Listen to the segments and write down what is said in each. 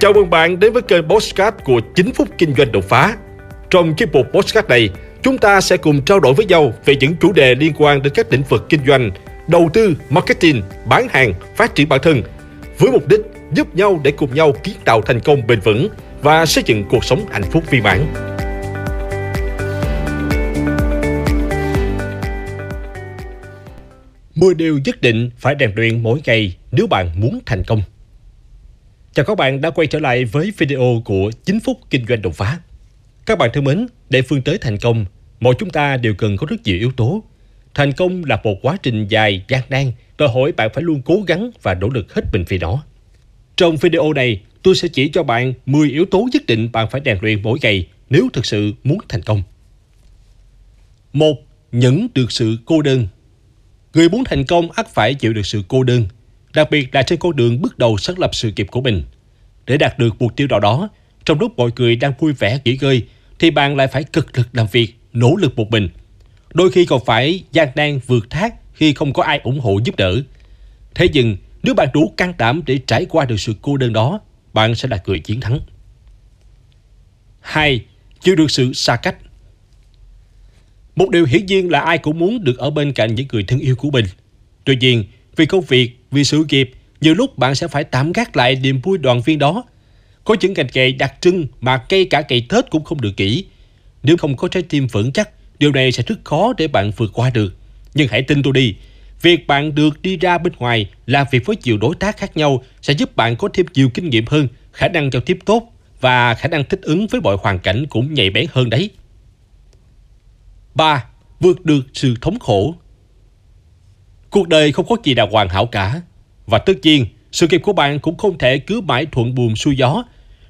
Chào mừng bạn đến với kênh Postcard của 9 phút kinh doanh đột phá. Trong chiếc mục Postcard này, chúng ta sẽ cùng trao đổi với nhau về những chủ đề liên quan đến các lĩnh vực kinh doanh, đầu tư, marketing, bán hàng, phát triển bản thân, với mục đích giúp nhau để cùng nhau kiến tạo thành công bền vững và xây dựng cuộc sống hạnh phúc viên mãn. Mười điều nhất định phải rèn luyện mỗi ngày nếu bạn muốn thành công. Chào các bạn đã quay trở lại với video của 9 phút kinh doanh đột phá. Các bạn thân mến, để phương tới thành công, mỗi chúng ta đều cần có rất nhiều yếu tố. Thành công là một quá trình dài, gian nan, đòi hỏi bạn phải luôn cố gắng và nỗ lực hết mình vì nó. Trong video này, tôi sẽ chỉ cho bạn 10 yếu tố nhất định bạn phải rèn luyện mỗi ngày nếu thực sự muốn thành công. Một, Nhẫn được sự cô đơn Người muốn thành công ắt phải chịu được sự cô đơn, đặc biệt là trên con đường bước đầu xác lập sự nghiệp của mình. Để đạt được mục tiêu nào đó, trong lúc mọi người đang vui vẻ nghỉ ngơi, thì bạn lại phải cực lực làm việc, nỗ lực một mình. Đôi khi còn phải gian nan vượt thác khi không có ai ủng hộ giúp đỡ. Thế nhưng, nếu bạn đủ can đảm để trải qua được sự cô đơn đó, bạn sẽ là người chiến thắng. 2. Chịu được sự xa cách Một điều hiển nhiên là ai cũng muốn được ở bên cạnh những người thân yêu của mình. Tuy nhiên, vì công việc, vì sự nghiệp, nhiều lúc bạn sẽ phải tạm gác lại niềm vui đoàn viên đó. Có những ngành nghề đặc trưng mà cây cả cây Tết cũng không được kỹ. Nếu không có trái tim vững chắc, điều này sẽ rất khó để bạn vượt qua được. Nhưng hãy tin tôi đi, việc bạn được đi ra bên ngoài làm việc với nhiều đối tác khác nhau sẽ giúp bạn có thêm nhiều kinh nghiệm hơn, khả năng giao tiếp tốt và khả năng thích ứng với mọi hoàn cảnh cũng nhạy bén hơn đấy. 3. Vượt được sự thống khổ Cuộc đời không có gì là hoàn hảo cả. Và tất nhiên, sự nghiệp của bạn cũng không thể cứ mãi thuận buồm xuôi gió.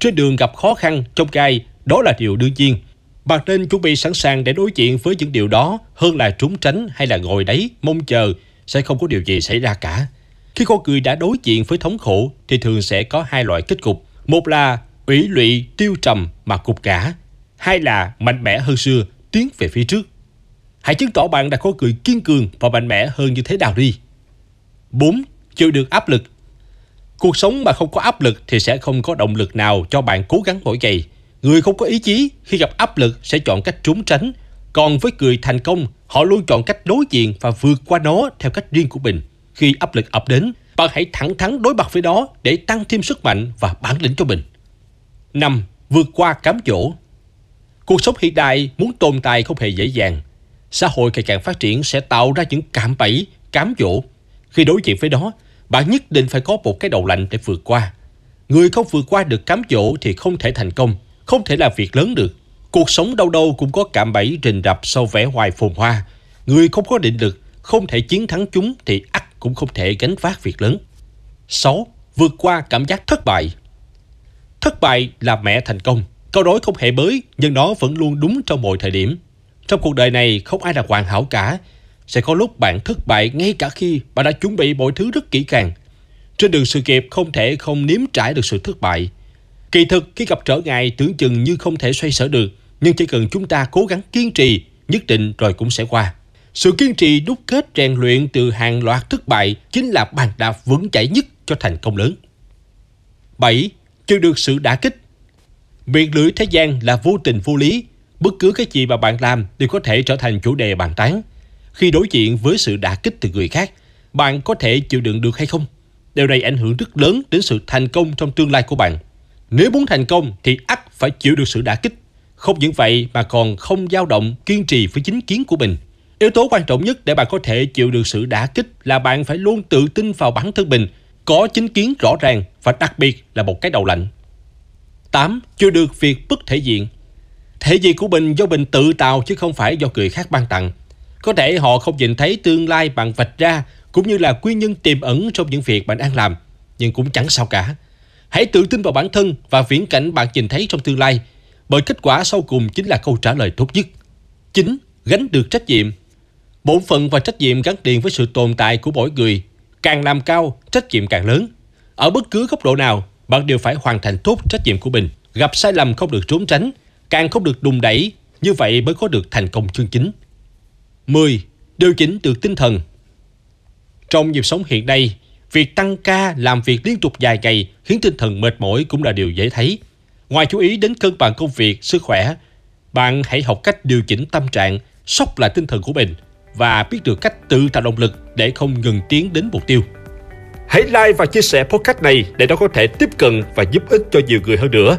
Trên đường gặp khó khăn, trong gai, đó là điều đương nhiên. Bạn nên chuẩn bị sẵn sàng để đối diện với những điều đó hơn là trốn tránh hay là ngồi đấy, mong chờ sẽ không có điều gì xảy ra cả. Khi con người đã đối diện với thống khổ thì thường sẽ có hai loại kết cục. Một là ủy lụy, tiêu trầm mà cục cả. Hai là mạnh mẽ hơn xưa, tiến về phía trước. Hãy chứng tỏ bạn đã có cười kiên cường và mạnh mẽ hơn như thế nào đi. 4. Chịu được áp lực Cuộc sống mà không có áp lực thì sẽ không có động lực nào cho bạn cố gắng mỗi ngày. Người không có ý chí khi gặp áp lực sẽ chọn cách trốn tránh. Còn với người thành công, họ luôn chọn cách đối diện và vượt qua nó theo cách riêng của mình. Khi áp lực ập đến, bạn hãy thẳng thắn đối mặt với nó để tăng thêm sức mạnh và bản lĩnh cho mình. 5. Vượt qua cám dỗ Cuộc sống hiện đại muốn tồn tại không hề dễ dàng xã hội ngày càng phát triển sẽ tạo ra những cạm bẫy, cám dỗ. Khi đối diện với đó, bạn nhất định phải có một cái đầu lạnh để vượt qua. Người không vượt qua được cám dỗ thì không thể thành công, không thể làm việc lớn được. Cuộc sống đâu đâu cũng có cạm bẫy rình rập sau vẻ hoài phồn hoa. Người không có định lực, không thể chiến thắng chúng thì ắt cũng không thể gánh vác việc lớn. 6. Vượt qua cảm giác thất bại Thất bại là mẹ thành công. Câu nói không hề mới, nhưng nó vẫn luôn đúng trong mọi thời điểm. Trong cuộc đời này không ai là hoàn hảo cả. Sẽ có lúc bạn thất bại ngay cả khi bạn đã chuẩn bị mọi thứ rất kỹ càng. Trên đường sự nghiệp không thể không nếm trải được sự thất bại. Kỳ thực khi gặp trở ngại tưởng chừng như không thể xoay sở được, nhưng chỉ cần chúng ta cố gắng kiên trì, nhất định rồi cũng sẽ qua. Sự kiên trì đúc kết rèn luyện từ hàng loạt thất bại chính là bàn đạp vững chãi nhất cho thành công lớn. 7. Chịu được sự đả kích Miệng lưỡi thế gian là vô tình vô lý, Bất cứ cái gì mà bạn làm đều có thể trở thành chủ đề bàn tán. Khi đối diện với sự đả kích từ người khác, bạn có thể chịu đựng được hay không? Điều này ảnh hưởng rất lớn đến sự thành công trong tương lai của bạn. Nếu muốn thành công thì ắt phải chịu được sự đả kích. Không những vậy mà còn không dao động, kiên trì với chính kiến của mình. Yếu tố quan trọng nhất để bạn có thể chịu được sự đả kích là bạn phải luôn tự tin vào bản thân mình, có chính kiến rõ ràng và đặc biệt là một cái đầu lạnh. 8. Chịu được việc bất thể diện Thể gì của mình do mình tự tạo chứ không phải do người khác ban tặng. Có thể họ không nhìn thấy tương lai bạn vạch ra cũng như là nguyên nhân tiềm ẩn trong những việc bạn đang làm. Nhưng cũng chẳng sao cả. Hãy tự tin vào bản thân và viễn cảnh bạn nhìn thấy trong tương lai. Bởi kết quả sau cùng chính là câu trả lời tốt nhất. Chính Gánh được trách nhiệm Bổn phận và trách nhiệm gắn liền với sự tồn tại của mỗi người. Càng làm cao, trách nhiệm càng lớn. Ở bất cứ góc độ nào, bạn đều phải hoàn thành tốt trách nhiệm của mình. Gặp sai lầm không được trốn tránh, càng không được đùng đẩy, như vậy mới có được thành công chương chính. 10. Điều chỉnh được tinh thần Trong nhịp sống hiện nay, Việc tăng ca, làm việc liên tục dài ngày khiến tinh thần mệt mỏi cũng là điều dễ thấy. Ngoài chú ý đến cân bằng công việc, sức khỏe, bạn hãy học cách điều chỉnh tâm trạng, sốc lại tinh thần của mình và biết được cách tự tạo động lực để không ngừng tiến đến mục tiêu. Hãy like và chia sẻ podcast này để nó có thể tiếp cận và giúp ích cho nhiều người hơn nữa.